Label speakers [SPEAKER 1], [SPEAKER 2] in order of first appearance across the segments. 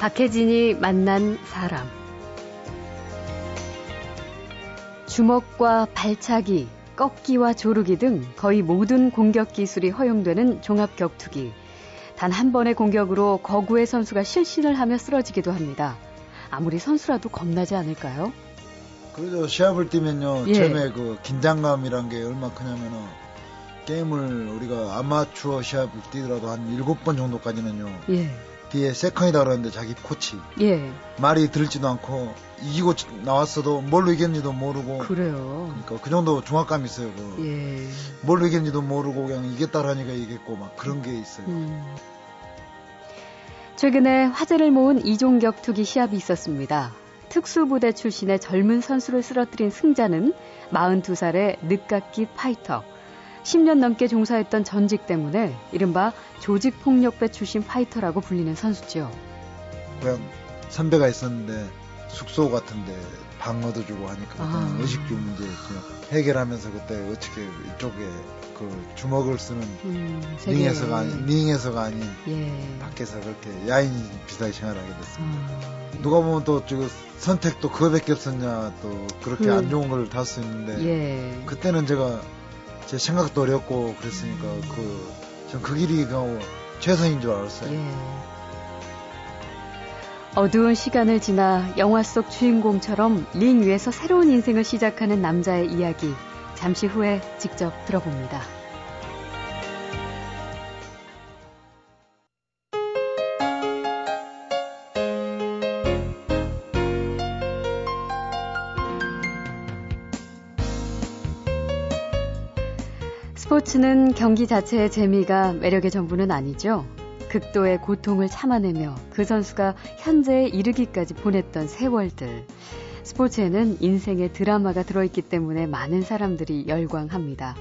[SPEAKER 1] 박혜진이 만난 사람. 주먹과 발차기, 꺾기와 조르기 등 거의 모든 공격 기술이 허용되는 종합 격투기. 단 한 번의 공격으로 거구의 선수가 실신을 하며 쓰러지기도 합니다. 아무리 선수라도 겁나지 않을까요?
[SPEAKER 2] 그래도 시합을 뛰면요.
[SPEAKER 1] 예.
[SPEAKER 2] 처음에 그 긴장감이란 게 얼마 크냐면은 게임을 우리가 아마추어 시합을 뛰더라도 한 일곱 번 정도까지는요.
[SPEAKER 1] 예.
[SPEAKER 2] 뒤에 세컨이다 그러는데 자기 코치
[SPEAKER 1] 예.
[SPEAKER 2] 말이 들지도 않고 이기고 나왔어도 뭘로 이겼는지도 모르고
[SPEAKER 1] 그래요.
[SPEAKER 2] 그러니까 그 정도 중압감이 있어요. 그
[SPEAKER 1] 예.
[SPEAKER 2] 뭘로 이겼는지도 모르고 그냥 이겼다 하니까 이겼고 막 그런 게 있어요.
[SPEAKER 1] 음. 최근에 화제를 모은 이종격 투기 시합이 있었습니다. 특수부대 출신의 젊은 선수를 쓰러뜨린 승자는 42살의 늦깎이 파이터. 10년 넘게 종사했던 전직 때문에 이른바 조직폭력배 출신 파이터라고 불리는 선수죠.
[SPEAKER 2] 그냥 선배가 있었는데 숙소 같은데 방 얻어주고 하니까
[SPEAKER 1] 아.
[SPEAKER 2] 의식주 문제 해결하면서 그때 어떻게 이쪽에 그 주먹을 쓰는
[SPEAKER 1] 음,
[SPEAKER 2] 링에서가 아닌 링에서가 아닌
[SPEAKER 1] 예.
[SPEAKER 2] 밖에서 그렇게 야인 비슷하게 생활하게 됐습니다.
[SPEAKER 1] 아,
[SPEAKER 2] 누가 보면 또 지금 선택도 그거밖에 없었냐 또 그렇게
[SPEAKER 1] 그-
[SPEAKER 2] 안 좋은 글 달 수 있는데
[SPEAKER 1] 예.
[SPEAKER 2] 그때는 제가 제 생각도 어렸고 그랬으니까 그 전 그 길이 그냥 최선인 줄 알았어요.
[SPEAKER 1] 예. 어두운 시간을 지나 영화 속 주인공처럼 링 위에서 새로운 인생을 시작하는 남자의 이야기. 잠시 후에 직접 들어봅니다. 스포츠는 경기 자체의 재미가 매력의 전부는 아니죠. 극도의 고통을 참아내며 그 선수가 현재에 이르기까지 보냈던 세월들. 스포츠에는 인생의 드라마가 들어있기 때문에 많은 사람들이 열광합니다.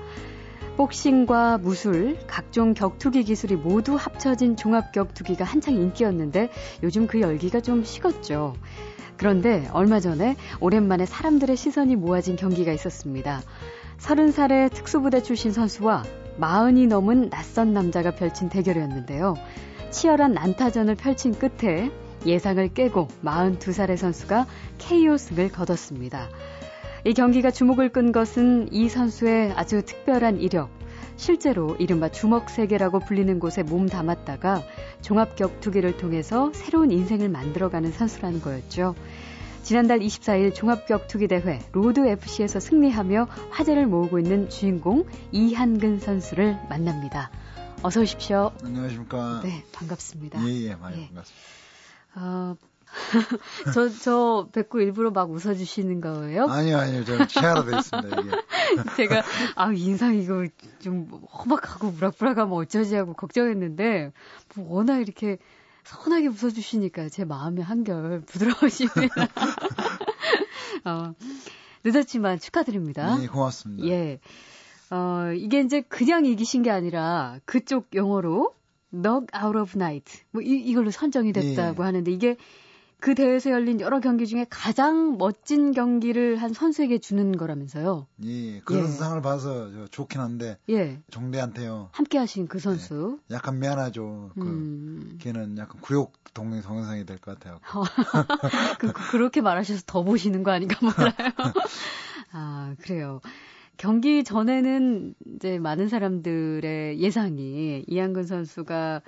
[SPEAKER 1] 복싱과 무술, 각종 격투기 기술이 모두 합쳐진 종합 격투기가 한창 인기였는데 요즘 그 열기가 좀 식었죠. 그런데 얼마 전에 오랜만에 사람들의 시선이 모아진 경기가 있었습니다. 30살의 특수부대 출신 선수와 40이 넘은 낯선 남자가 펼친 대결이었는데요. 치열한 난타전을 펼친 끝에 예상을 깨고 42살의 선수가 KO 승을 거뒀습니다. 이 경기가 주목을 끈 것은 이 선수의 아주 특별한 이력. 실제로 이른바 주먹 세계라고 불리는 곳에 몸 담았다가 종합 격투기를 통해서 새로운 인생을 만들어가는 선수라는 거였죠. 지난달 24일 종합격투기 대회 로드 FC에서 승리하며 화제를 모으고 있는 주인공 이한근 선수를 만납니다. 어서 오십시오.
[SPEAKER 2] 안녕하십니까?
[SPEAKER 1] 네, 반갑습니다.
[SPEAKER 2] 예 예 많이
[SPEAKER 1] 예.
[SPEAKER 2] 반갑습니다.
[SPEAKER 1] 어, 저, 저 뵙고 일부러 막 웃어주시는 거예요?
[SPEAKER 2] 아니요 아니요 저는 돼 있습니다 이게.
[SPEAKER 1] 제가, 아, 인상 이거 좀 험악하고 우락부락하면 어쩌지 하고 걱정했는데, 뭐 워낙 이렇게 선하게 웃어주시니까 제 마음이 한결 부드러워집니다. 어, 늦었지만 축하드립니다.
[SPEAKER 2] 예, 고맙습니다.
[SPEAKER 1] 예. 어, 이게 이제 그냥 이기신 게 아니라 그쪽 영어로 knock out of night. 뭐 이, 이걸로 선정이 됐다고
[SPEAKER 2] 예.
[SPEAKER 1] 하는데 이게 그 대회에서 열린 여러 경기 중에 가장 멋진 경기를 한 선수에게 주는 거라면서요.
[SPEAKER 2] 예, 그런
[SPEAKER 1] 예.
[SPEAKER 2] 상을 봐서 저 좋긴 한데
[SPEAKER 1] 예.
[SPEAKER 2] 종대한테요.
[SPEAKER 1] 함께 하신 그 선수.
[SPEAKER 2] 약간 미안하죠. 그
[SPEAKER 1] 음.
[SPEAKER 2] 걔는 약간 구욕 동생 동영상이 될 것 같아요.
[SPEAKER 1] 그, 그, 렇게 말하셔서 더 보시는 거 아닌가 몰라요. 아, 그래요. 경기 전에는 이제 많은 사람들의 예상이 이한근 선수가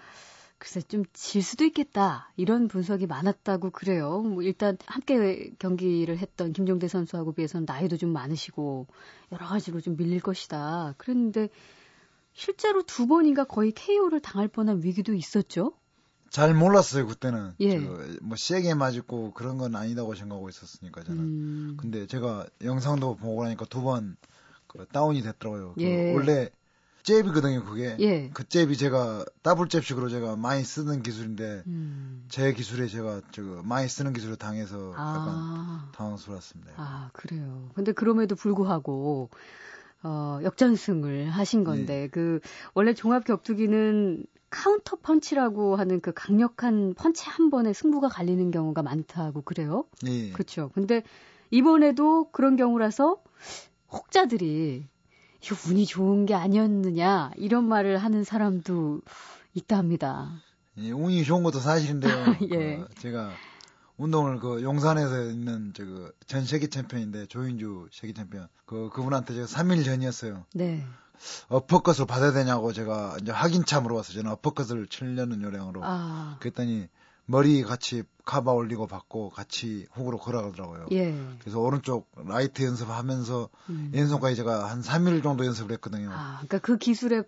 [SPEAKER 1] 글쎄 좀 질 수도 있겠다 이런 분석이 많았다고 그래요. 뭐 일단 함께 경기를 했던 김종대 선수하고 비해서는 나이도 좀 많으시고 여러 가지로 좀 밀릴 것이다. 그랬는데 실제로 두 번인가 거의 KO를 당할 뻔한 위기도 있었죠.
[SPEAKER 2] 잘 몰랐어요 그때는.
[SPEAKER 1] 예.
[SPEAKER 2] 저, 뭐 세게 맞고 그런 건 아니다고 생각하고 있었으니까 저는.
[SPEAKER 1] 음,
[SPEAKER 2] 근데 제가 영상도 보고 나니까 두번그 다운이 됐더라고요. 그
[SPEAKER 1] 예.
[SPEAKER 2] 원래 잽이거든요 그게.
[SPEAKER 1] 예.
[SPEAKER 2] 그 잽이 제가 더블 잽식으로 제가 많이 쓰는 기술인데
[SPEAKER 1] 음.
[SPEAKER 2] 제 기술에 제가 저 많이 쓰는 기술을 당해서 약간
[SPEAKER 1] 아,
[SPEAKER 2] 당황스러웠습니다.
[SPEAKER 1] 아, 그래요. 근데 그럼에도 불구하고, 어, 역전승을 하신 건데, 그, 원래 종합 격투기는 카운터 펀치라고 하는 그 강력한 펀치 한 번에 승부가 갈리는 경우가 많다고 그래요?
[SPEAKER 2] 예.
[SPEAKER 1] 그렇죠. 근데 이번에도 그런 경우라서 혹자들이 이거 운이 좋은 게 아니었느냐 이런 말을 하는 사람도 있다 합니다.
[SPEAKER 2] 예, 운이 좋은 것도 사실인데요.
[SPEAKER 1] 예.
[SPEAKER 2] 그 제가 운동을 그 용산에서 있는 저그 전 세계 챔피언인데 조인주 세계 챔피언 그 그분한테 제가 3일 전이었어요.
[SPEAKER 1] 네.
[SPEAKER 2] 어퍼컷을 받아야 되냐고 제가 이제 확인차 물어봤어요. 저는 어퍼컷을 치려는 요령으로.
[SPEAKER 1] 아.
[SPEAKER 2] 그랬더니 머리 같이 카바 올리고 받고 같이 훅으로 걸어가더라고요.
[SPEAKER 1] 예.
[SPEAKER 2] 그래서 오른쪽 라이트 연습하면서
[SPEAKER 1] 음.
[SPEAKER 2] 왼손까지 제가 한 3일 정도 연습을 했거든요.
[SPEAKER 1] 아, 그러니까 그 기술에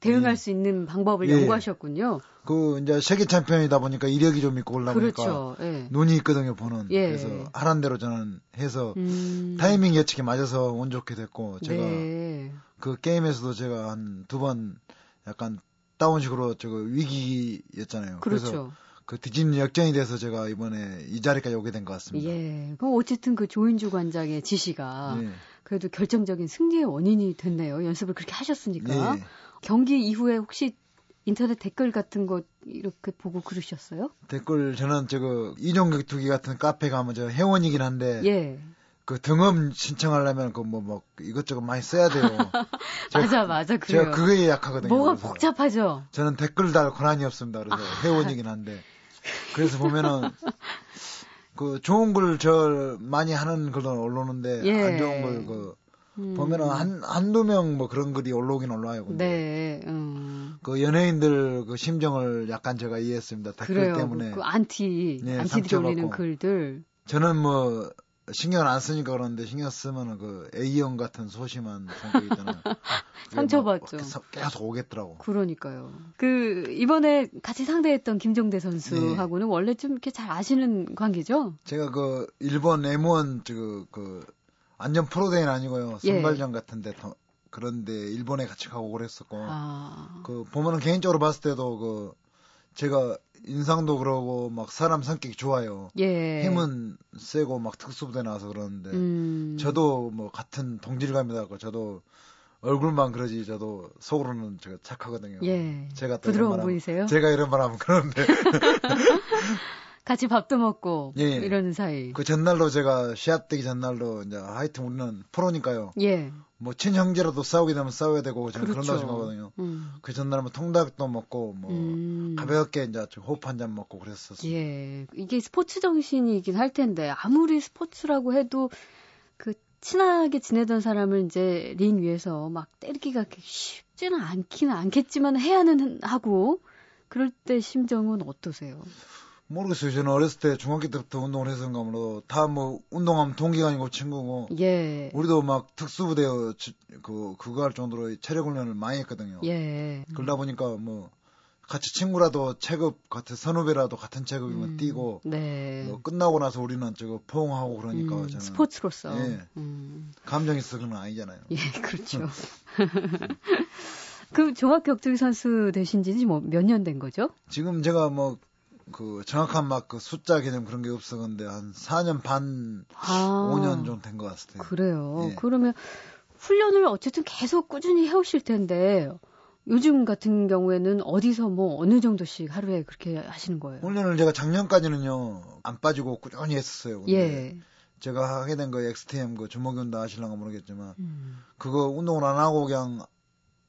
[SPEAKER 1] 대응할
[SPEAKER 2] 예.
[SPEAKER 1] 수 있는 방법을
[SPEAKER 2] 예.
[SPEAKER 1] 연구하셨군요.
[SPEAKER 2] 그 이제 세계 챔피언이다 보니까 이력이 좀 있고 보니까
[SPEAKER 1] 그렇죠. 예.
[SPEAKER 2] 눈이 있거든요 보는.
[SPEAKER 1] 예.
[SPEAKER 2] 그래서 하란 대로 저는 해서
[SPEAKER 1] 음.
[SPEAKER 2] 타이밍 예측이 맞아서 운 좋게 됐고 제가
[SPEAKER 1] 네.
[SPEAKER 2] 그 게임에서도 제가 한 두 번 약간 다운식으로 저거 위기였잖아요.
[SPEAKER 1] 그렇죠.
[SPEAKER 2] 그 뒤집는 역전이 돼서 제가 이번에 이 자리까지 오게 된 것 같습니다.
[SPEAKER 1] 예. 그럼 어쨌든 그 조인주 관장의 지시가
[SPEAKER 2] 예.
[SPEAKER 1] 그래도 결정적인 승리의 원인이 됐네요. 연습을 그렇게 하셨으니까.
[SPEAKER 2] 예.
[SPEAKER 1] 경기 이후에 혹시 인터넷 댓글 같은 거 이렇게 보고 그러셨어요?
[SPEAKER 2] 댓글 저는 저거 이종격 투기 같은 카페 가면 저 회원이긴 한데
[SPEAKER 1] 예.
[SPEAKER 2] 그 등업 신청하려면 그 뭐 뭐 이것저것 많이 써야 돼요.
[SPEAKER 1] 맞아, 맞아. 그래요.
[SPEAKER 2] 제가 그거에 약하거든요.
[SPEAKER 1] 뭐가 복잡하죠?
[SPEAKER 2] 저는 댓글 달 권한이 없습니다. 그래서 회원이긴 한데 그래서 보면은 그 좋은 글저 많이 하는 글도 올라오는데
[SPEAKER 1] 예.
[SPEAKER 2] 안 좋은 글그
[SPEAKER 1] 음.
[SPEAKER 2] 보면은 한 한두 명 뭐 그런 글이 올라오긴 올라와요. 근데
[SPEAKER 1] 네. 음.
[SPEAKER 2] 그 연예인들 그 심정을 약간 제가 이해했습니다. 댓글
[SPEAKER 1] 그래요.
[SPEAKER 2] 때문에
[SPEAKER 1] 그, 그 안티,
[SPEAKER 2] 네,
[SPEAKER 1] 안티들이 올리는. 글들.
[SPEAKER 2] 저는 뭐 신경을 안 쓰니까 그러는데 신경 쓰면은 그 A형 같은 소심한 성격 있잖아요.
[SPEAKER 1] 상처받죠.
[SPEAKER 2] 계속- 오겠더라고.
[SPEAKER 1] 그러니까요. 그 이번에 같이 상대했던 김종대 선수하고는
[SPEAKER 2] 네.
[SPEAKER 1] 원래 좀 이렇게 잘 아시는 관계죠?
[SPEAKER 2] 제가 그 일본 M1 저그 그 안전 프로대회는 아니고요.
[SPEAKER 1] 예.
[SPEAKER 2] 선발전 같은데 더- 그런데 일본에 같이 가고 그랬었고
[SPEAKER 1] 아.
[SPEAKER 2] 그 보면은 개인적으로 봤을 때도 그 제가 인상도 그러고 막 사람 성격이 좋아요.
[SPEAKER 1] 예.
[SPEAKER 2] 힘은 세고 막 특수부대 나와서 그러는데
[SPEAKER 1] 음.
[SPEAKER 2] 저도 뭐 같은 동질감이다 고 저도 얼굴만 그러지 저도 속으로는 제가 착하거든요.
[SPEAKER 1] 예.
[SPEAKER 2] 제가 또 이런
[SPEAKER 1] 부드러운
[SPEAKER 2] 말 하면-
[SPEAKER 1] 분이세요?
[SPEAKER 2] 제가 이런 말 하면 그러는데
[SPEAKER 1] 같이 밥도 먹고
[SPEAKER 2] 예.
[SPEAKER 1] 이러는 사이.
[SPEAKER 2] 그 전날도 제가 시합 되기 전날도 이제 하여튼 우리는 프로니까요.
[SPEAKER 1] 예.
[SPEAKER 2] 뭐 친형제라도 싸우게 되면 싸워야 되고 저는
[SPEAKER 1] 그렇죠.
[SPEAKER 2] 그런다고 생각하거든요.
[SPEAKER 1] 음.
[SPEAKER 2] 그 전날 뭐 통닭도 먹고 뭐
[SPEAKER 1] 음.
[SPEAKER 2] 가볍게 이제 좀 호흡 한 잔 먹고 그랬었어요.
[SPEAKER 1] 예. 이게 스포츠 정신이긴 할 텐데 아무리 스포츠라고 해도 그 친하게 지내던 사람을 이제 링 위에서 막 때리기가 쉽지는 않기는 않겠지만 해야는 하고 그럴 때 심정은 어떠세요?
[SPEAKER 2] 모르겠어요. 저는 어렸을 때 중학교 때부터 운동을 해서인가 몰라도 다 뭐 운동하면 동기가 아니고 친구고
[SPEAKER 1] 예.
[SPEAKER 2] 우리도 막 특수부대 그 그거 할 정도로 체력 훈련을 많이 했거든요.
[SPEAKER 1] 예.
[SPEAKER 2] 그러다 보니까 뭐 같이 친구라도 체급 같은 선후배라도 같은 체급이면
[SPEAKER 1] 음,
[SPEAKER 2] 뛰고
[SPEAKER 1] 네.
[SPEAKER 2] 뭐 끝나고 나서 우리는 저거 포옹하고 그러니까
[SPEAKER 1] 음,
[SPEAKER 2] 저는
[SPEAKER 1] 스포츠로서.
[SPEAKER 2] 예.
[SPEAKER 1] 음.
[SPEAKER 2] 감정이 있어 그건 아니잖아요.
[SPEAKER 1] 예, 그렇죠. 그 종합 격투기 선수 되신 지 뭐 몇 년 된 거죠?
[SPEAKER 2] 지금 제가 뭐 그 정확한 막 그 숫자 개념 그런 게 없어 근데 한 4년 반,
[SPEAKER 1] 아.
[SPEAKER 2] 5년 정도 된것 같아요.
[SPEAKER 1] 그래요.
[SPEAKER 2] 예.
[SPEAKER 1] 그러면 훈련을 어쨌든 계속 꾸준히 해오실 텐데 요즘 같은 경우에는 어디서 뭐 어느 정도씩 하루에 그렇게 하시는 거예요?
[SPEAKER 2] 훈련을 제가 작년까지는요 안 빠지고 꾸준히 했었어요. 근데
[SPEAKER 1] 예.
[SPEAKER 2] 제가 하게 된거 XTM 그 주먹이 운다 하실랑가 모르겠지만
[SPEAKER 1] 음.
[SPEAKER 2] 그거 운동을 안 하고 그냥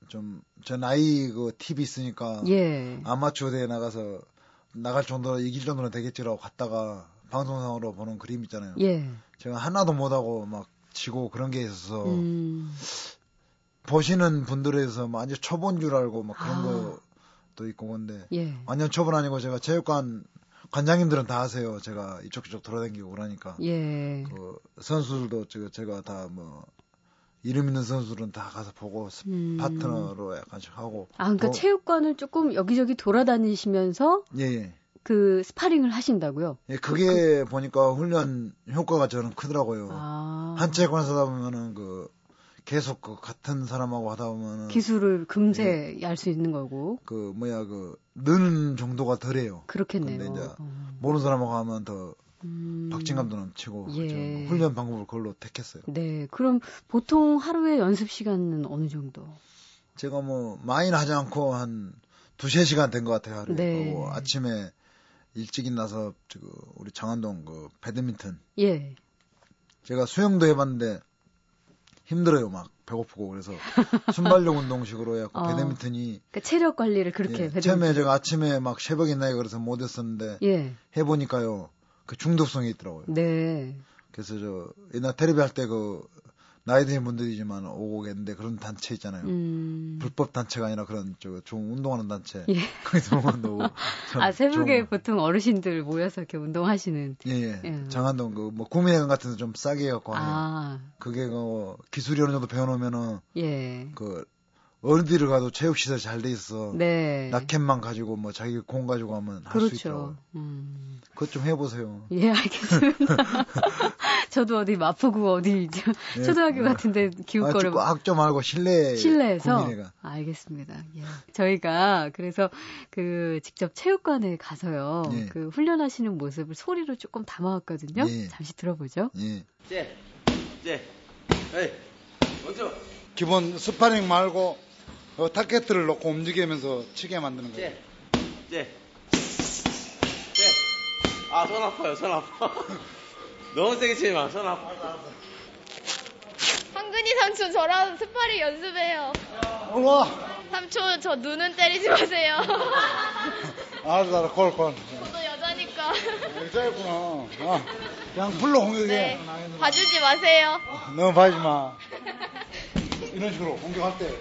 [SPEAKER 2] 좀저 나이 그 팁이 있으니까
[SPEAKER 1] 예.
[SPEAKER 2] 아마추어 대회 나가서 나갈 정도로 이길 정도는 되겠지라고 갔다가 방송상으로 보는 그림 있잖아요.
[SPEAKER 1] 예.
[SPEAKER 2] 제가 하나도 못하고 막 지고 그런 게 있어서
[SPEAKER 1] 음.
[SPEAKER 2] 보시는 분들에서 뭐 완전 초보인 줄 알고 막 그런
[SPEAKER 1] 아.
[SPEAKER 2] 것도 있고 근데
[SPEAKER 1] 예.
[SPEAKER 2] 완전 초보 아니고 제가 체육관 관장님들은 다 아세요. 제가 이쪽 저쪽 돌아다니고 그러니까
[SPEAKER 1] 예.
[SPEAKER 2] 그 선수들도 제가 제가 다 뭐 이름 있는 선수들은 다 가서 보고 스-
[SPEAKER 1] 음.
[SPEAKER 2] 파트너로 약간씩 하고
[SPEAKER 1] 아, 그러니까
[SPEAKER 2] 어,
[SPEAKER 1] 체육관을 조금 여기저기 돌아다니시면서
[SPEAKER 2] 예, 예.
[SPEAKER 1] 그 스파링을 하신다고요?
[SPEAKER 2] 예, 그게 보니까 훈련 효과가 저는 크더라고요.
[SPEAKER 1] 아.
[SPEAKER 2] 한 체육관에서 하다 보면은 그 계속 그 같은 사람하고 하다 보면은
[SPEAKER 1] 기술을 금세
[SPEAKER 2] 예.
[SPEAKER 1] 알수 있는 거고.
[SPEAKER 2] 그 뭐야 그 느는 정도가 덜해요.
[SPEAKER 1] 그렇겠네요.
[SPEAKER 2] 근데 이제
[SPEAKER 1] 어.
[SPEAKER 2] 모르는 사람하고 하면 더
[SPEAKER 1] 음.
[SPEAKER 2] 박진감도 넘치고
[SPEAKER 1] 예.
[SPEAKER 2] 저는 훈련 방법을 그걸로 택했어요.
[SPEAKER 1] 네. 그럼 보통 하루에 연습 시간은 어느 정도?
[SPEAKER 2] 제가 뭐 많이는 하지 않고 한 두세 시간 된 것 같아요 하루에.
[SPEAKER 1] 네.
[SPEAKER 2] 그리고 아침에 일찍 일어나서 저 우리 장안동 그 배드민턴
[SPEAKER 1] 예.
[SPEAKER 2] 제가 수영도 해봤는데 힘들어요. 막 배고프고 그래서 순발력 운동식으로 해갖고
[SPEAKER 1] 어.
[SPEAKER 2] 배드민턴이
[SPEAKER 1] 그러니까 체력 관리를 그렇게
[SPEAKER 2] 예,
[SPEAKER 1] 배드민턴-
[SPEAKER 2] 처음에 제가 아침에 막 새벽에 나요 그래서 못 했었는데
[SPEAKER 1] 예.
[SPEAKER 2] 해보니까요 그 중독성이 있더라고요.
[SPEAKER 1] 네.
[SPEAKER 2] 그래서 저 옛날 텔레비 할 때 그 나이 드신 분들이지만 오고 계는데 그런 단체 있잖아요.
[SPEAKER 1] 음.
[SPEAKER 2] 불법 단체가 아니라 그런 저좀 운동하는 단체.
[SPEAKER 1] 예.
[SPEAKER 2] 거기서 운동도
[SPEAKER 1] 아, 새벽에 보통 어르신들 모여서 이렇게 운동하시는.
[SPEAKER 2] 예 예.
[SPEAKER 1] 예.
[SPEAKER 2] 장안동 그 뭐 구민회관 같은 데 좀 싸게 해갖고 하는
[SPEAKER 1] 아,
[SPEAKER 2] 그게 그 기술이 어느 정도 배워놓으면은
[SPEAKER 1] 예.
[SPEAKER 2] 그 어디를 가도 체육시설 잘 돼 있어.
[SPEAKER 1] 네.
[SPEAKER 2] 라켓만 가지고 뭐 자기 공 가지고 하면 할수
[SPEAKER 1] 그렇죠. 음.
[SPEAKER 2] 그것 좀 해보세요.
[SPEAKER 1] 예, 알겠습니다. 저도 어디 마포구 어디 저
[SPEAKER 2] 예.
[SPEAKER 1] 초등학교 같은데 기웃 거를
[SPEAKER 2] 꽉좀 알고 실내
[SPEAKER 1] 실내에서
[SPEAKER 2] 구민회가
[SPEAKER 1] 알겠습니다. 예. 저희가 그래서 그 직접 체육관에 가서요.
[SPEAKER 2] 예.
[SPEAKER 1] 그 훈련하시는 모습을 소리로 조금 담아왔거든요.
[SPEAKER 2] 예.
[SPEAKER 1] 잠시 들어보죠.
[SPEAKER 2] 예.
[SPEAKER 3] 제, 제, 에이, 먼저,
[SPEAKER 4] 기본 스파링 말고 어, 타켓을 놓고 움직이면서 치게 만드는 거예요.
[SPEAKER 3] 제, 제, 제. 아, 손 아파요, 손 아파. 너무 세게 치지 마, 손 아파.
[SPEAKER 5] 한근이 삼촌 저랑 스파링 연습해요.
[SPEAKER 4] 올라.
[SPEAKER 5] 삼촌 저 눈은 때리지 마세요.
[SPEAKER 4] 알았어, 알았어, 콜, 콜.
[SPEAKER 5] 저도 여자니까.
[SPEAKER 4] 여자였구나. 아, 그냥 불러 공격해.
[SPEAKER 5] 네. 봐주지 마세요.
[SPEAKER 4] 너무 봐지 마. 이런 식으로 공격할 때.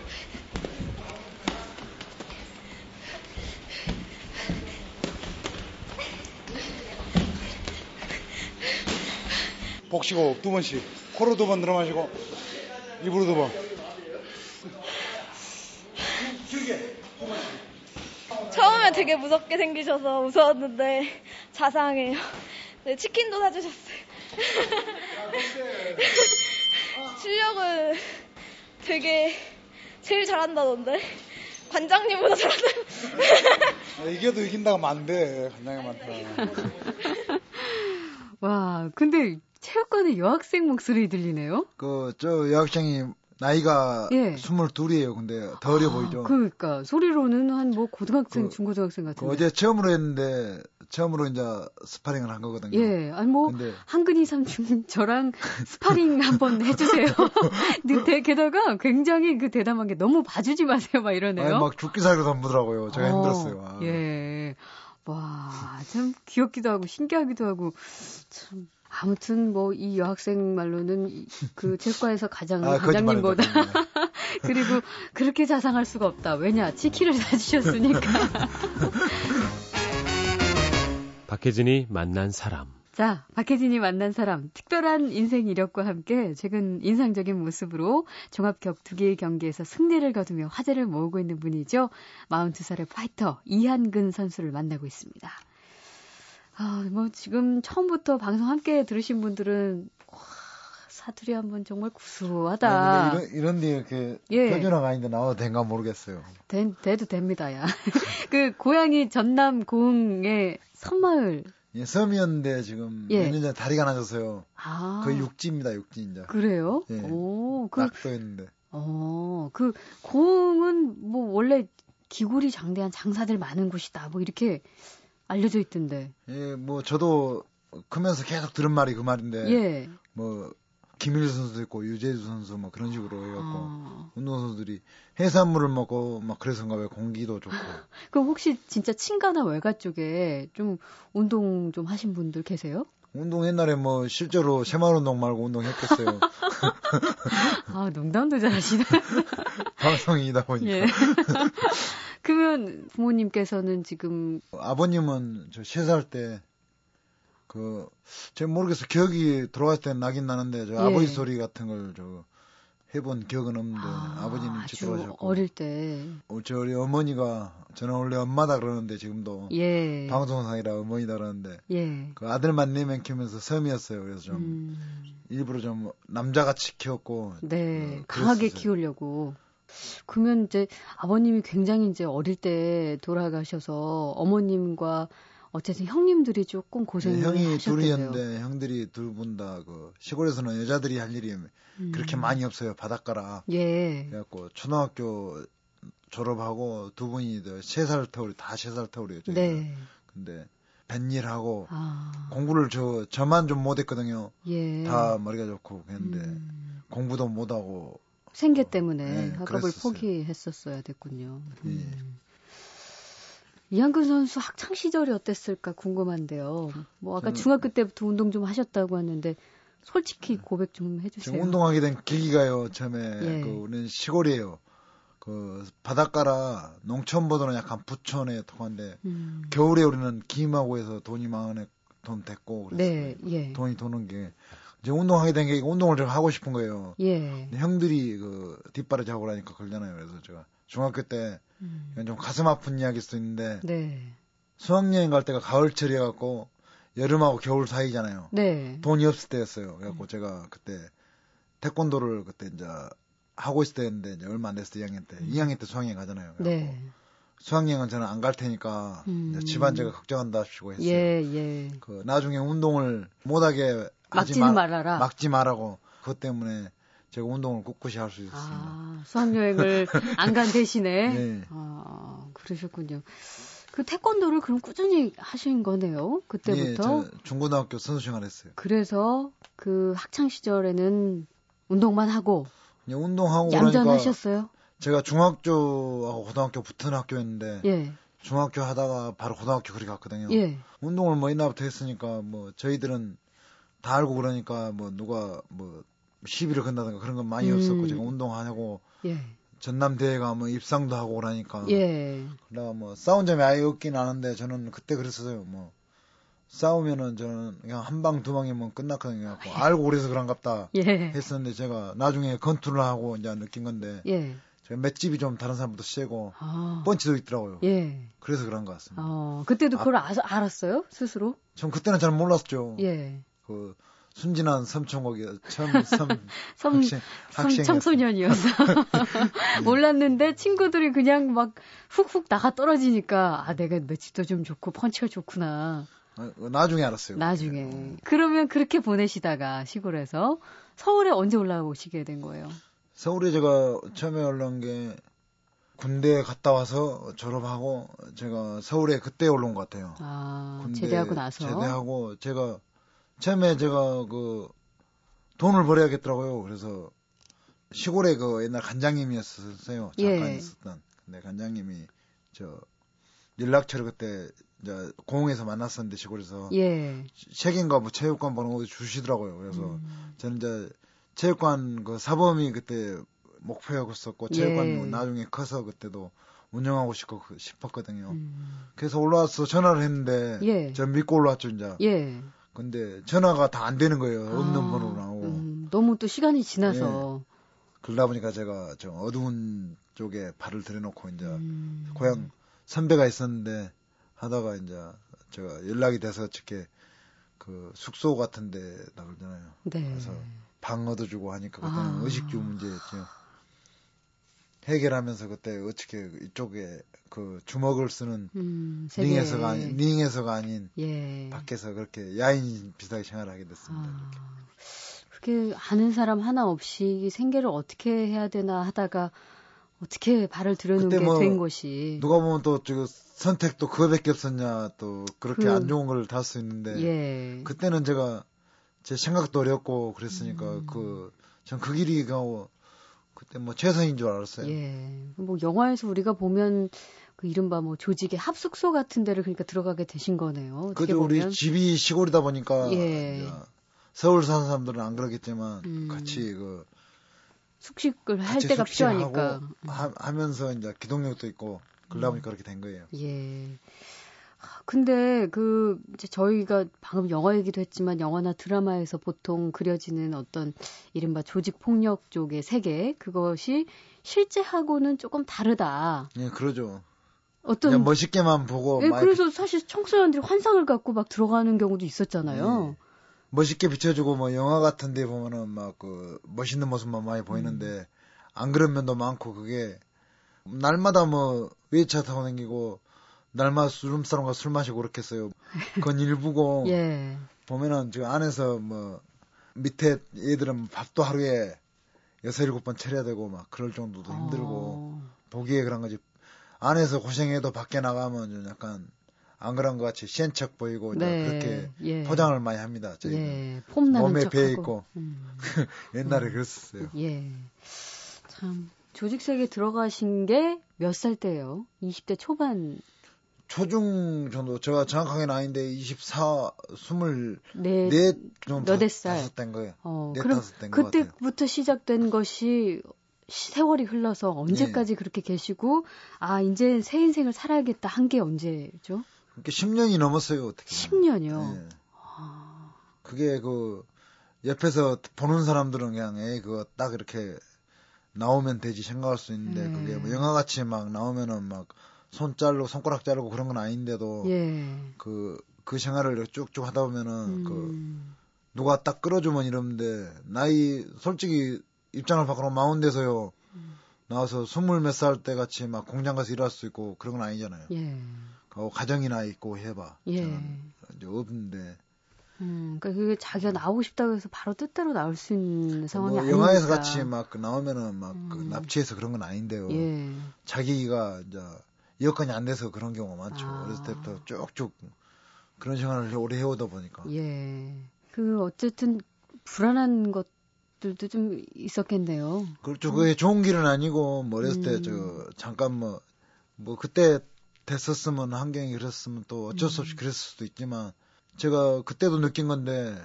[SPEAKER 4] 복시고 두 번씩. 코로 두 번 들어 마시고, 입으로 두 번.
[SPEAKER 5] 처음에 되게 무섭게 생기셔서 무서웠는데 자상해요. 네, 치킨도 사주셨어요. 실력은 되게 제일 잘한다던데. 관장님보다 잘한다.
[SPEAKER 4] 아, 이겨도 이긴다고 하면 안 돼. 간장이 많다.
[SPEAKER 1] 와, 근데 체육관에 여학생 목소리 들리네요.
[SPEAKER 2] 그 저 여학생이 나이가
[SPEAKER 1] 예.
[SPEAKER 2] 22이에요. 근데 더 어려 보이죠.
[SPEAKER 1] 아, 그러니까 소리로는 한 뭐 고등학생,
[SPEAKER 2] 그-
[SPEAKER 1] 중고등학생
[SPEAKER 2] 그
[SPEAKER 1] 같은데.
[SPEAKER 2] 어제 처음으로 했는데 처음으로 이제 스파링을 한 거거든요.
[SPEAKER 1] 예, 아니 뭐
[SPEAKER 2] 근데
[SPEAKER 1] 한근이 삼촌 저랑 스파링 한번 해 주세요. 근데 게다가 굉장히 그 대담한 게 너무 봐주지 마세요, 막 이러네요.
[SPEAKER 2] 아니, 막 죽기 살기로 덤비더라고요. 제가
[SPEAKER 1] 어,
[SPEAKER 2] 힘들었어요. 아.
[SPEAKER 1] 예. 와, 참 귀엽기도 하고 신기하기도 하고 참 아무튼 뭐 이 여학생 말로는 이- 그 체육관에서 가장
[SPEAKER 2] 아, 거짓말이다.
[SPEAKER 1] 그리고 그렇게 자상할 수가 없다. 왜냐 치킨을 사주셨으니까.
[SPEAKER 6] 박혜진이 만난 사람.
[SPEAKER 1] 자, 박혜진이 만난 사람, 특별한 인생 이력과 함께 최근 인상적인 모습으로 종합 격투기 경기에서 승리를 거두며 화제를 모으고 있는 분이죠. 42살의 파이터 이한근 선수를 만나고 있습니다. 아, 뭐 지금 처음부터 방송 함께 들으신 분들은 와, 사투리 한번 정말 구수하다.
[SPEAKER 2] 아, 근데 이런, 이런데 이렇게
[SPEAKER 1] 예.
[SPEAKER 2] 표준어가 아닌데 나와도 된가 모르겠어요.
[SPEAKER 1] 된, 돼도 됩니다, 야. 그 고향이 전남 고흥의 섬마을.
[SPEAKER 2] 예, 섬이었는데 지금
[SPEAKER 1] 예.
[SPEAKER 2] 몇년 전에 다리가 나졌어요.
[SPEAKER 1] 아.
[SPEAKER 2] 거의 육지입니다, 육지 이제.
[SPEAKER 1] 그래요?
[SPEAKER 2] 예.
[SPEAKER 1] 오, 그,
[SPEAKER 2] 낙도였는데.
[SPEAKER 1] 어, 그, 고흥은 뭐 원래 기골이 장대한 장사들 많은 곳이다. 뭐 이렇게 알려져 있던데.
[SPEAKER 2] 예, 뭐 저도 크면서 계속 들은 말이 그 말인데
[SPEAKER 1] 예.
[SPEAKER 2] 뭐 김일수 선수도 있고 유재수 선수 뭐 그런 식으로 해갖고
[SPEAKER 1] 어.
[SPEAKER 2] 운동 선수들이 해산물을 먹고 막 그래서인가 왜 공기도 좋고
[SPEAKER 1] 그럼 혹시 진짜 친가나 외가 쪽에 좀 운동 좀 하신 분들 계세요?
[SPEAKER 2] 운동 옛날에 뭐 실제로 새마을 운동 말고 운동했겠어요
[SPEAKER 1] 아, 농담도 잘하시네.
[SPEAKER 2] 방송이다 보니까
[SPEAKER 1] 예. 그러면 부모님께서는 지금
[SPEAKER 2] 아버님은 저 세 살 때 그, 제가 모르겠어. 기억이 들어왔을 때 나긴 나는데, 저
[SPEAKER 1] 예.
[SPEAKER 2] 아버지 소리 같은 걸 저 해본 기억은 없는데, 아, 버님
[SPEAKER 1] 아주
[SPEAKER 2] 돌아가셨고.
[SPEAKER 1] 어릴 때.
[SPEAKER 2] 어, 저희 어머니가, 저는 원래 엄마다 그러는데, 지금도.
[SPEAKER 1] 예.
[SPEAKER 2] 방송상이라 어머니다 그러는데,
[SPEAKER 1] 예.
[SPEAKER 2] 그 아들만 네 명 키우면서 섬이었어요. 그래서 좀,
[SPEAKER 1] 음,
[SPEAKER 2] 일부러 좀 남자같이 키웠고,
[SPEAKER 1] 네,
[SPEAKER 2] 어,
[SPEAKER 1] 강하게. 키우려고. 그러면 이제 아버님이 굉장히 이제 어릴 때 돌아가셔서 어머님과 어쨌든 형님들이 조금 고생을
[SPEAKER 2] 네, 형이
[SPEAKER 1] 하셨대요.
[SPEAKER 2] 둘이었는데, 형들이 둘 분 다 그, 시골에서는 여자들이 할 일이
[SPEAKER 1] 음.
[SPEAKER 2] 그렇게 많이 없어요. 바닷가라.
[SPEAKER 1] 예.
[SPEAKER 2] 그래갖고 초등학교 졸업하고 두 분이 세살 터울이 다세살 터울이었죠.
[SPEAKER 1] 네.
[SPEAKER 2] 근데 뱃일하고
[SPEAKER 1] 아.
[SPEAKER 2] 공부를 저 저만 좀 못했거든요.
[SPEAKER 1] 예.
[SPEAKER 2] 다 머리가 좋고 그랬는데
[SPEAKER 1] 음.
[SPEAKER 2] 공부도 못하고
[SPEAKER 1] 생계 때문에
[SPEAKER 2] 네,
[SPEAKER 1] 학업을
[SPEAKER 2] 그랬었어요.
[SPEAKER 1] 포기했었어야 됐군요.
[SPEAKER 2] 예.
[SPEAKER 1] 음. 이한근 선수 학창 시절이 어땠을까 궁금한데요. 뭐 아까 중학교 때부터 운동 좀 하셨다고 하는데 솔직히 고백 좀 해주세요.
[SPEAKER 2] 운동하게 된 계기가요. 처음에
[SPEAKER 1] 예.
[SPEAKER 2] 그 우리는 시골이에요. 그 바닷가라 농촌보다는 약간 부촌에 통한데
[SPEAKER 1] 음.
[SPEAKER 2] 겨울에 우리는 김하고 해서 돈이 많은 돈 됐고 그래서
[SPEAKER 1] 네, 예,
[SPEAKER 2] 돈이 도는 게 이제 운동하게 된 게 운동을 제가 하고 싶은 거예요.
[SPEAKER 1] 예.
[SPEAKER 2] 형들이 그 뒷바라지 하고 그러니까 그러잖아요. 그래서 제가 중학교 때
[SPEAKER 1] 음.
[SPEAKER 2] 이건 좀 가슴 아픈 이야기일 수도 있는데
[SPEAKER 1] 네,
[SPEAKER 2] 수학여행 갈 때가 가을철이어 갖고 여름하고 겨울 사이잖아요.
[SPEAKER 1] 네.
[SPEAKER 2] 돈이 없을 때였어요. 그래갖고 제가 그때 태권도를 그때 이제 하고 있을 때였는데 이제 얼마 안 됐을 때 2학년 때 2학년 때 수학여행 가잖아요. 그래갖고
[SPEAKER 1] 네.
[SPEAKER 2] 수학여행은 저는 안 갈 테니까
[SPEAKER 1] 음.
[SPEAKER 2] 집안 제가 걱정한다 하시고 했어요.
[SPEAKER 1] 예, 예.
[SPEAKER 2] 그 나중에 운동을 못하게
[SPEAKER 1] 막지는
[SPEAKER 2] 마-
[SPEAKER 1] 말아라.
[SPEAKER 2] 막지 말라고 그것 때문에 제가 운동을 꿋꿋이 할 수 있었습니다.
[SPEAKER 1] 아, 수학여행을 안 간 대신에.
[SPEAKER 2] 네.
[SPEAKER 1] 아, 그러셨군요. 그 태권도를 그럼 꾸준히 하신 거네요.
[SPEAKER 2] 예,
[SPEAKER 1] 그때부터.
[SPEAKER 2] 저 중고등학교 선수 생활 했어요.
[SPEAKER 1] 그래서 그 학창 시절에는 운동만 하고
[SPEAKER 2] 그냥 운동하고 그러니까
[SPEAKER 1] 얌전하셨어요.
[SPEAKER 2] 제가 중학교하고 고등학교 붙은 학교였는데
[SPEAKER 1] 예,
[SPEAKER 2] 중학교 하다가 바로 고등학교 그리 갔거든요.
[SPEAKER 1] 예.
[SPEAKER 2] 운동을 뭐 옛날부터 했으니까 뭐 저희들은 다 알고 그러니까 뭐 누가 뭐 시비를 건다든가 그런 건 많이
[SPEAKER 1] 음.
[SPEAKER 2] 없었고 제가 운동하냐고
[SPEAKER 1] 예,
[SPEAKER 2] 전남 대회가 뭐 입상도 하고 그러니까
[SPEAKER 1] 예.
[SPEAKER 2] 그러다 뭐 싸운 점이 아예 없긴 하는데 저는 그때 그랬어요. 뭐 싸우면은 저는 그냥 한 방 두 방이면 끝났거든요. 그래갖고 알고 그래서 그런갑다
[SPEAKER 1] 예,
[SPEAKER 2] 했었는데 제가 나중에 건투를 하고 이제 느낀 건데
[SPEAKER 1] 예.
[SPEAKER 2] 제가 맷집이 좀 다른 사람보다 세고
[SPEAKER 1] 아,
[SPEAKER 2] 펀치도 있더라고요.
[SPEAKER 1] 예.
[SPEAKER 2] 그래서 그런 것 같습니다.
[SPEAKER 1] 어, 그때도 그걸 아, 알았어요? 스스로?
[SPEAKER 2] 전 그때는 잘 몰랐죠.
[SPEAKER 1] 예.
[SPEAKER 2] 그 순진한 삼촌거기 처음 섬
[SPEAKER 1] 섬,
[SPEAKER 2] 학생
[SPEAKER 1] 섬
[SPEAKER 2] 학생이었어요.
[SPEAKER 1] 청소년이어서 몰랐는데 친구들이 그냥 막 훅훅 나가 떨어지니까 아 내가 맷집도 좀 좋고 펀치가 좋구나
[SPEAKER 2] 어, 나중에 알았어요.
[SPEAKER 1] 나중에 그러면 그렇게 보내시다가 시골에서 서울에 언제 올라오시게 된 거예요?
[SPEAKER 2] 서울에 제가 처음에 올라온 게 군대 갔다 와서 졸업하고 제가 서울에 그때 올라온 것 같아요.
[SPEAKER 1] 아
[SPEAKER 2] 군대
[SPEAKER 1] 제대하고 나서
[SPEAKER 2] 제대하고 제가 처음에 제가 그 돈을 벌어야겠더라고요. 그래서 시골에 그 옛날 간장님이었었어요. 잠깐
[SPEAKER 1] 예.
[SPEAKER 2] 있었던. 근데 간장님이 저 연락처를 그때 이제 공항에서 만났었는데 시골에서
[SPEAKER 1] 예
[SPEAKER 2] 책인가 뭐 체육관 번호 주시더라고요. 그래서
[SPEAKER 1] 음,
[SPEAKER 2] 저는 이제 체육관 그 사범이 그때 목표였었고 체육관
[SPEAKER 1] 예.
[SPEAKER 2] 나중에 커서 그때도 운영하고 싶고 싶었거든요.
[SPEAKER 1] 음,
[SPEAKER 2] 그래서 올라와서 전화를 했는데
[SPEAKER 1] 예.
[SPEAKER 2] 저 믿고 올라왔죠 이제.
[SPEAKER 1] 예
[SPEAKER 2] 근데 전화가 다 안 되는 거예요. 없는
[SPEAKER 1] 아,
[SPEAKER 2] 번호로 나오고.
[SPEAKER 1] 음, 너무 또 시간이 지나서
[SPEAKER 2] 그러다 보니까 제가 좀 어두운 쪽에 발을 들여놓고 이제
[SPEAKER 1] 음,
[SPEAKER 2] 고향 선배가 있었는데 하다가 이제 제가 연락이 돼서 어떻게 그 숙소 같은 데 나 그러잖아요.
[SPEAKER 1] 네
[SPEAKER 2] 그래서 방 얻어주고 하니까 그때는
[SPEAKER 1] 아.
[SPEAKER 2] 의식주 문제였죠. 해결하면서 그때 어떻게 이쪽에 그 주먹을 쓰는
[SPEAKER 1] 음.
[SPEAKER 2] 링에서가 아닌 링에서가 아닌
[SPEAKER 1] 예.
[SPEAKER 2] 밖에서 그렇게 야인 비슷하게 생활을 하게 됐습니다.
[SPEAKER 1] 아, 그렇게 아는 사람 하나 없이 생계를 어떻게 해야 되나 하다가 어떻게 발을 들여놓게
[SPEAKER 2] 뭐
[SPEAKER 1] 된 것이
[SPEAKER 2] 누가 보면 또 지금 선택도 그거밖에 없었냐 또 그렇게
[SPEAKER 1] 그-
[SPEAKER 2] 안 좋은 걸 다 할 수 있는데
[SPEAKER 1] 예.
[SPEAKER 2] 그때는 제가 제 생각도 어렸고 그랬으니까
[SPEAKER 1] 음.
[SPEAKER 2] 그전 그 길이 가고 그때 뭐 최선인 줄 알았어요.
[SPEAKER 1] 예. 뭐 영화에서 우리가 보면 그 이른바 뭐 조직의 합숙소 같은 데를 그러니까 들어가게 되신 거네요.
[SPEAKER 2] 그죠 우리 집이 시골이다 보니까
[SPEAKER 1] 예.
[SPEAKER 2] 서울 사는 사람들은 안 그러겠지만
[SPEAKER 1] 음.
[SPEAKER 2] 같이 그
[SPEAKER 1] 숙식을 할 때가 필요하니까.
[SPEAKER 2] 하, 하면서 이제 기동력도 있고 그러다 보니까 그렇게 된 거예요.
[SPEAKER 1] 예. 아, 근데 그 이제 저희가 방금 영화 얘기도 했지만 영화나 드라마에서 보통 그려지는 어떤 이른바 조직 폭력 쪽의 세계 그것이 실제하고는 조금 다르다.
[SPEAKER 2] 예, 그러죠.
[SPEAKER 1] 어떤
[SPEAKER 2] 멋있게만 보고
[SPEAKER 1] 예, 그래서 사실 청소년들이 환상을 갖고 막 들어가는 경우도 있었잖아요.
[SPEAKER 2] 예. 멋있게 비춰주고 뭐 영화 같은 데 보면은 막 그 멋있는 모습만 많이 보이는데
[SPEAKER 1] 음.
[SPEAKER 2] 안 그런 면도 많고 그게 날마다 뭐 외차 타고 다니고 날마다 수름사람과 술 마시고 그렇겠어요. 그건 일부고
[SPEAKER 1] 예.
[SPEAKER 2] 보면은 지금 안에서 뭐 밑에 애들은 밥도 하루에 여섯 일곱 번 차려야 되고 막 그럴 정도도 힘들고
[SPEAKER 1] 어,
[SPEAKER 2] 보기에 그런 거지. 안에서 고생해도 밖에 나가면 좀 약간 안 그런 것 같이 시엔 척 보이고
[SPEAKER 1] 네.
[SPEAKER 2] 그렇게
[SPEAKER 1] 예.
[SPEAKER 2] 포장을 많이 합니다. 저희는
[SPEAKER 1] 예.
[SPEAKER 2] 몸에. 배어 있고
[SPEAKER 1] 음.
[SPEAKER 2] 옛날에 그랬었어요.
[SPEAKER 1] 예. 참 조직 세계에 들어가신 게 몇 살 때예요? 20대 초반
[SPEAKER 2] 초중 정도 제가 정확하게는 아닌데 24, 24,
[SPEAKER 1] 네.
[SPEAKER 2] 좀
[SPEAKER 1] 너댓 살.
[SPEAKER 2] 다섯 된 거예요.
[SPEAKER 1] 어,
[SPEAKER 2] 네,
[SPEAKER 1] 그럼
[SPEAKER 2] 같아요.
[SPEAKER 1] 그때부터 시작된 것이 시- 세월이 흘러서 언제까지
[SPEAKER 2] 네.
[SPEAKER 1] 그렇게 계시고 아 이제 새 인생을 살아야겠다 한 게 언제죠?
[SPEAKER 2] 그게 10년이 넘었어요, 어떻게. 보면.
[SPEAKER 1] 10년이요.
[SPEAKER 2] 예. 그게 그 옆에서 보는 사람들은 그냥 에이 그거 딱 이렇게 나오면 되지 생각할 수 있는데
[SPEAKER 1] 네.
[SPEAKER 2] 그게 뭐 영화같이 막 나오면은 막 손 자르고 손가락 자르고 그런 건 아닌데도
[SPEAKER 1] 예.
[SPEAKER 2] 그, 그 생활을 쭉쭉 하다 보면은 그
[SPEAKER 1] 음.
[SPEAKER 2] 누가 딱 끌어주면 이러는데 나이 솔직히 입장을 바꾸면 마운드에서요 나와서 스물 몇 살 때 같이 막 공장 가서 일할 수 있고 그런 건 아니잖아요.
[SPEAKER 1] 예.
[SPEAKER 2] 그 가정이나 있고 해봐.
[SPEAKER 1] 예.
[SPEAKER 2] 저는 이제 없는데
[SPEAKER 1] 음, 그러니까 그게 자기가 나오고 싶다고 해서 바로 뜻대로 나올 수 있는 상황이
[SPEAKER 2] 뭐
[SPEAKER 1] 아니니까.
[SPEAKER 2] 영화에서 같이 막그 나오면은 막그
[SPEAKER 1] 음.
[SPEAKER 2] 납치해서 그런 건 아닌데요.
[SPEAKER 1] 예.
[SPEAKER 2] 자기가 이제 여건이 안 돼서 그런 경우가 많죠.
[SPEAKER 1] 아.
[SPEAKER 2] 어렸을 때부터 쭉쭉 그런 생활을 오래 해오다 보니까.
[SPEAKER 1] 예. 그 어쨌든 불안한 것들도 좀 있었겠네요.
[SPEAKER 2] 그렇죠. 그게 좋은 길은 아니고 뭐 어렸을
[SPEAKER 1] 음.
[SPEAKER 2] 때저 잠깐 뭐뭐 그때 됐었으면 환경이 그랬으면 또 어쩔 수 없이
[SPEAKER 1] 음.
[SPEAKER 2] 그랬을 수도 있지만 제가 그때도 느낀 건데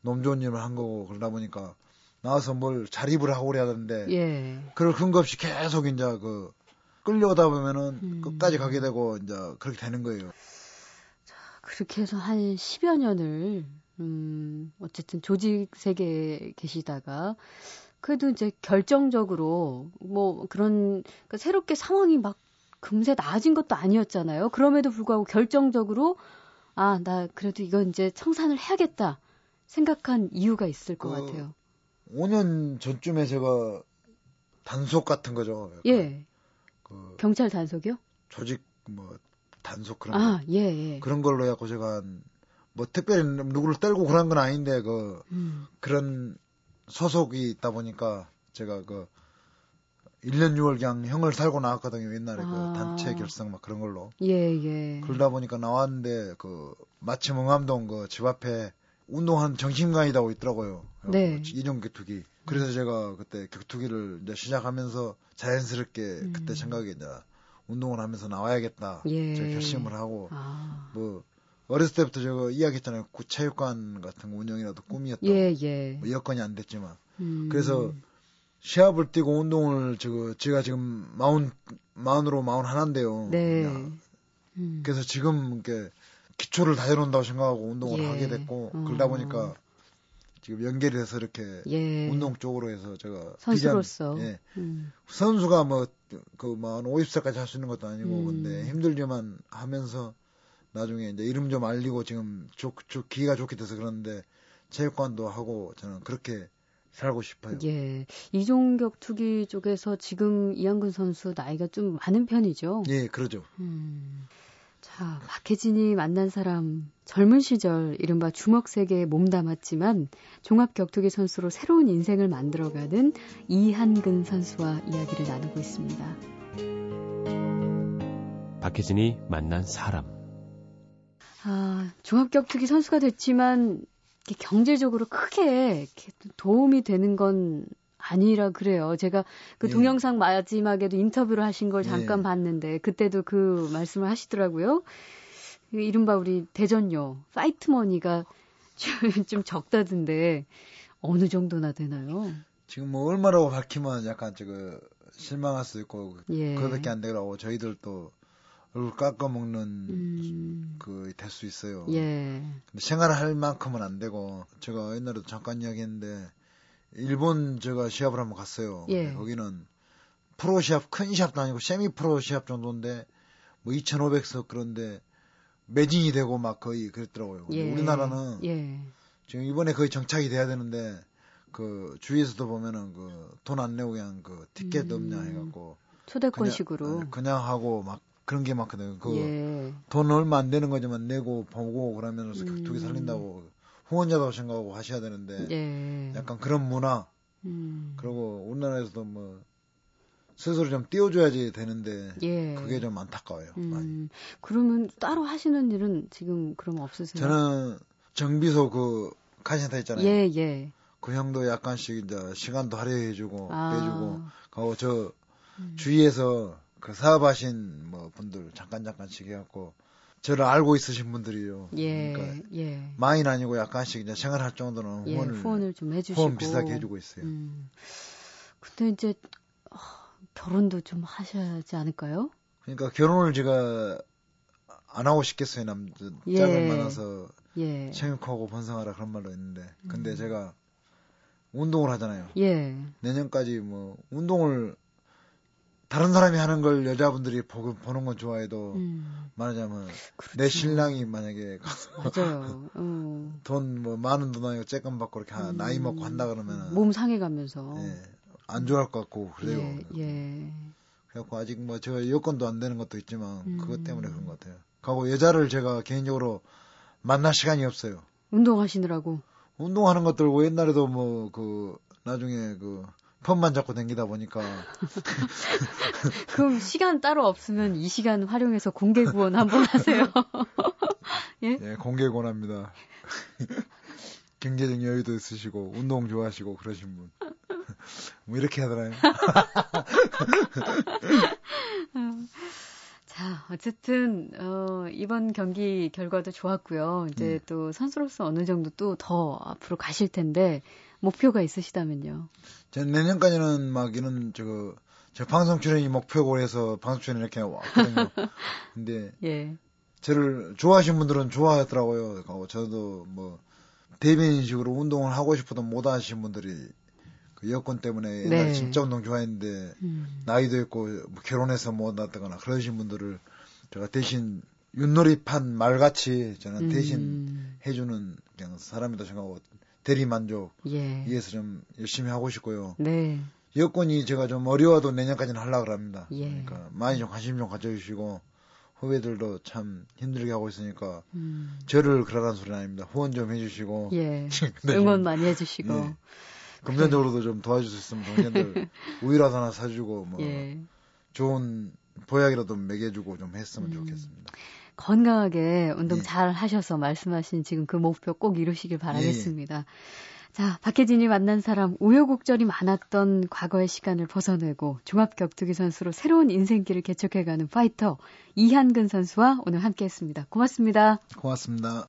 [SPEAKER 2] 너무 좋은 일을 한 거고 그러다 보니까 나와서 뭘 자립을 하고 그래야 되는데
[SPEAKER 1] 예.
[SPEAKER 2] 그럴 근거 없이 계속 이제 그 끌려오다 보면은
[SPEAKER 1] 음.
[SPEAKER 2] 끝까지 가게 되고 이제 그렇게 되는 거예요.
[SPEAKER 1] 그렇게 해서 한 10여 년을, 음, 어쨌든 조직 세계에 계시다가, 그래도 이제 결정적으로, 뭐, 그런, 그러니까 새롭게 상황이 막 금세 나아진 것도 아니었잖아요. 그럼에도 불구하고 결정적으로, 아, 나 그래도 이건 이제 청산을 해야겠다. 생각한 이유가 있을 것
[SPEAKER 2] 그
[SPEAKER 1] 같아요.
[SPEAKER 2] 5년 전쯤에 제가 단속 같은 거죠. 약간
[SPEAKER 1] 예.
[SPEAKER 2] 그
[SPEAKER 1] 경찰 단속이요?
[SPEAKER 2] 조직 뭐 단속 그런 거.
[SPEAKER 1] 아, 예, 예.
[SPEAKER 2] 그런 걸로 해갖고 제가 한, 뭐 특별히 누구를 때리고 그런 건 아닌데 그
[SPEAKER 1] 음,
[SPEAKER 2] 그런 소속이 있다 보니까 제가 그 1년 6월 그냥 형을 살고 나왔거든요 옛날에
[SPEAKER 1] 아.
[SPEAKER 2] 그 단체 결성 막 그런 걸로
[SPEAKER 1] 예, 예.
[SPEAKER 2] 그러다 보니까 나왔는데 그 마침 응암동 그 집 앞에 운동하는 정신강이라고 있더라고요
[SPEAKER 1] 네.
[SPEAKER 2] 이종 격투기 그래서 제가 그때 격투기를 이제 시작하면서 자연스럽게
[SPEAKER 1] 음.
[SPEAKER 2] 그때 생각이 이제 운동을 하면서 나와야겠다
[SPEAKER 1] 예.
[SPEAKER 2] 제가 결심을 하고
[SPEAKER 1] 아,
[SPEAKER 2] 뭐 어렸을 때부터 제가 이야기했잖아요. 구체육관 같은 거 운영이라도 꿈이었다고.
[SPEAKER 1] 예, 예.
[SPEAKER 2] 뭐 여건이 안 됐지만.
[SPEAKER 1] 음.
[SPEAKER 2] 그래서 시합을 뛰고 운동을 저 제가 지금 마흔 마흔으로 마흔 하나인데요.
[SPEAKER 1] 네.
[SPEAKER 2] 야,
[SPEAKER 1] 음.
[SPEAKER 2] 그래서 지금 이렇게 기초를 다져놓는다고 생각하고 운동을
[SPEAKER 1] 예.
[SPEAKER 2] 하게 됐고
[SPEAKER 1] 어.
[SPEAKER 2] 그러다 보니까 지금 연결이 돼서 이렇게
[SPEAKER 1] 예.
[SPEAKER 2] 운동 쪽으로 해서 제가
[SPEAKER 1] 선수로서.
[SPEAKER 2] 비전- 예.
[SPEAKER 1] 음.
[SPEAKER 2] 선수가 뭐그뭐 50살까지 할 수 있는 것도 아니고
[SPEAKER 1] 음.
[SPEAKER 2] 근데 힘들지만 하면서 나중에 이제 이름 좀 알리고 지금 좋, 좋 기회가 좋게 돼서 그러는데 체육관도 하고 저는 그렇게 살고 싶어요.
[SPEAKER 1] 예. 이종격 투기 쪽에서 지금 이한근 선수 나이가 좀 많은 편이죠.
[SPEAKER 2] 예, 그러죠.
[SPEAKER 1] 음. 자, 박혜진이 만난 사람 젊은 시절 이른바 주먹 세계에 몸담았지만 종합 격투기 선수로 새로운 인생을 만들어가는 이한근 선수와 이야기를 나누고 있습니다.
[SPEAKER 6] 박혜진이 만난 사람.
[SPEAKER 1] 아, 종합 격투기 선수가 됐지만 경제적으로 크게 도움이 되는 건 아니라 그래요. 제가 그
[SPEAKER 2] 예.
[SPEAKER 1] 동영상 마지막에도 인터뷰를 하신 걸 잠깐
[SPEAKER 2] 예.
[SPEAKER 1] 봤는데 그때도 그 말씀을 하시더라고요. 그 이른바 우리 대전료 파이트 머니가 좀, 좀 적다던데 어느 정도나 되나요?
[SPEAKER 2] 지금 뭐 얼마라고 밝히면 약간 저거 실망할 수 있고
[SPEAKER 1] 예.
[SPEAKER 2] 그거밖에 안 되냐고 저희들도 얼굴 깎아 먹는
[SPEAKER 1] 음,
[SPEAKER 2] 그될 수 있어요.
[SPEAKER 1] 예.
[SPEAKER 2] 근데 생활할 만큼은 안 되고 제가 옛날에도 잠깐 이야기했는데 일본 제가 시합을 한번 갔어요.
[SPEAKER 1] 예.
[SPEAKER 2] 거기는 프로 시합 큰 시합도 아니고 세미 프로 시합 정도인데 뭐 2,500석 그런데 매진이 되고 막 거의 그랬더라고요.
[SPEAKER 1] 예.
[SPEAKER 2] 우리나라는
[SPEAKER 1] 예.
[SPEAKER 2] 지금 이번에 거의 정착이 돼야 되는데 그 주위에서도 보면은 그 돈 안 내고 그냥 그 티켓
[SPEAKER 1] 음.
[SPEAKER 2] 없냐 해갖고
[SPEAKER 1] 초대권식으로.
[SPEAKER 2] 그냥, 그냥 하고 막 그런 게 많거든요. 그
[SPEAKER 1] 예.
[SPEAKER 2] 돈 얼마 안 되는 거지만 내고 보고 그러면서
[SPEAKER 1] 음.
[SPEAKER 2] 격투기 살린다고 후원자도 생각하고 하셔야 되는데
[SPEAKER 1] 예.
[SPEAKER 2] 약간 그런 문화
[SPEAKER 1] 음.
[SPEAKER 2] 그리고 우리나라에서도 뭐 스스로 좀 띄워줘야지 되는데
[SPEAKER 1] 예.
[SPEAKER 2] 그게 좀 안타까워요. 많이.
[SPEAKER 1] 음, 그러면 따로 하시는 일은 지금 그럼 없으세요?
[SPEAKER 2] 저는 정비소 그 카센터 있잖아요.
[SPEAKER 1] 예, 예.
[SPEAKER 2] 그 형도 약간씩 이제 시간도 할애해주고
[SPEAKER 1] 아.
[SPEAKER 2] 빼주고 가고 저
[SPEAKER 1] 음.
[SPEAKER 2] 주위에서 그 사업하신 뭐 분들 잠깐 잠깐씩 해갖고 저를 알고 있으신 분들이요.
[SPEAKER 1] 예,
[SPEAKER 2] 그러니까
[SPEAKER 1] 예.
[SPEAKER 2] 많이는 아니고 약간씩 이제 생활할 정도는
[SPEAKER 1] 예,
[SPEAKER 2] 후원을
[SPEAKER 1] 후원을 좀 해주시고.
[SPEAKER 2] 후원 비슷하게 해주고 있어요.
[SPEAKER 1] 음. 근데 이제 어, 결혼도 좀 하셔야 지 않을까요?
[SPEAKER 2] 그러니까 결혼을 제가 안 하고 싶겠어요 남자
[SPEAKER 1] 예.
[SPEAKER 2] 짝을 만나서
[SPEAKER 1] 예.
[SPEAKER 2] 생육하고 번성하라 그런 말로 있는데 근데
[SPEAKER 1] 음.
[SPEAKER 2] 제가 운동을 하잖아요.
[SPEAKER 1] 예.
[SPEAKER 2] 내년까지 뭐 운동을 다른 사람이 하는 걸 여자분들이 보, 보는 건 좋아해도
[SPEAKER 1] 음,
[SPEAKER 2] 말하자면
[SPEAKER 1] 그렇죠.
[SPEAKER 2] 내 신랑이 만약에 가서
[SPEAKER 1] 맞아요. 어.
[SPEAKER 2] 돈뭐 많은 돈 아니고 쬐끔 받고 이렇게 하-
[SPEAKER 1] 음,
[SPEAKER 2] 나이 먹고 한다 그러면
[SPEAKER 1] 몸 상해가면서.
[SPEAKER 2] 예, 안 좋아할 것 같고 그래요.
[SPEAKER 1] 예, 예.
[SPEAKER 2] 그래갖고 아직 뭐 제가 여건도 안 되는 것도 있지만
[SPEAKER 1] 음.
[SPEAKER 2] 그것 때문에 그런 것 같아요. 가고 여자를 제가 개인적으로 만날 시간이 없어요.
[SPEAKER 1] 운동하시느라고.
[SPEAKER 2] 운동하는 것들 고 옛날에도 뭐 그 나중에 그 펌만 잡고 댕기다 보니까
[SPEAKER 1] 그럼 시간 따로 없으면 이 시간 활용해서 공개 구원 한번 하세요.
[SPEAKER 2] 예 공개 권합니다. 경제적 여유도 있으시고 운동 좋아하시고 그러신 분. 뭐 이렇게 하더라요.
[SPEAKER 1] 자, 어쨌든 어, 이번 경기 결과도 좋았고요. 이제
[SPEAKER 2] 네.
[SPEAKER 1] 또 선수로서 어느 정도 또 더 앞으로 가실 텐데 목표가 있으시다면요.
[SPEAKER 2] 전 내년까지는 막 이런 저거 저 방송 출연이 목표고 해서 방송 출연 이렇게 왔거든요. 근데
[SPEAKER 1] 예.
[SPEAKER 2] 저를 좋아하시는 분들은 좋아하더라고요. 어, 저도 뭐 대변인식으로 운동을 하고 싶어도 못 하시는 분들이 그 여건 때문에 옛날에
[SPEAKER 1] 네.
[SPEAKER 2] 진짜 운동 좋아했는데
[SPEAKER 1] 음.
[SPEAKER 2] 나이도 있고 뭐 결혼해서 못 났다거나 그러신 분들을 제가 대신 윷놀이판 말같이 저는 대신
[SPEAKER 1] 음.
[SPEAKER 2] 해주는 그냥 사람이다 생각하고 대리 만족
[SPEAKER 1] 예.
[SPEAKER 2] 위해서 좀 열심히 하고 싶고요.
[SPEAKER 1] 네.
[SPEAKER 2] 여건이 제가 좀 어려워도 내년까지는 하려고 합니다.
[SPEAKER 1] 예.
[SPEAKER 2] 그러니까 많이 좀 관심 좀 가져주시고 후배들도 참 힘들게 하고 있으니까
[SPEAKER 1] 음.
[SPEAKER 2] 저를 그러라는 소리는 아닙니다. 후원 좀 해주시고
[SPEAKER 1] 예.
[SPEAKER 2] 네.
[SPEAKER 1] 응원 많이 해주시고.
[SPEAKER 2] 예. 금전적으로도 좀 도와줄 수 있으면 동생들 우유라도 하나 사주고 뭐
[SPEAKER 1] 예.
[SPEAKER 2] 좋은 보약이라도 먹여주고 좀 했으면
[SPEAKER 1] 음.
[SPEAKER 2] 좋겠습니다.
[SPEAKER 1] 건강하게 운동
[SPEAKER 2] 예.
[SPEAKER 1] 잘 하셔서 말씀하신 지금 그 목표 꼭 이루시길
[SPEAKER 2] 예,
[SPEAKER 1] 바라겠습니다. 자, 박혜진이 만난 사람 우여곡절이 많았던 과거의 시간을 벗어내고 종합격투기 선수로 새로운 인생길을 개척해가는 파이터 이한근 선수와 오늘 함께했습니다. 고맙습니다.
[SPEAKER 2] 고맙습니다.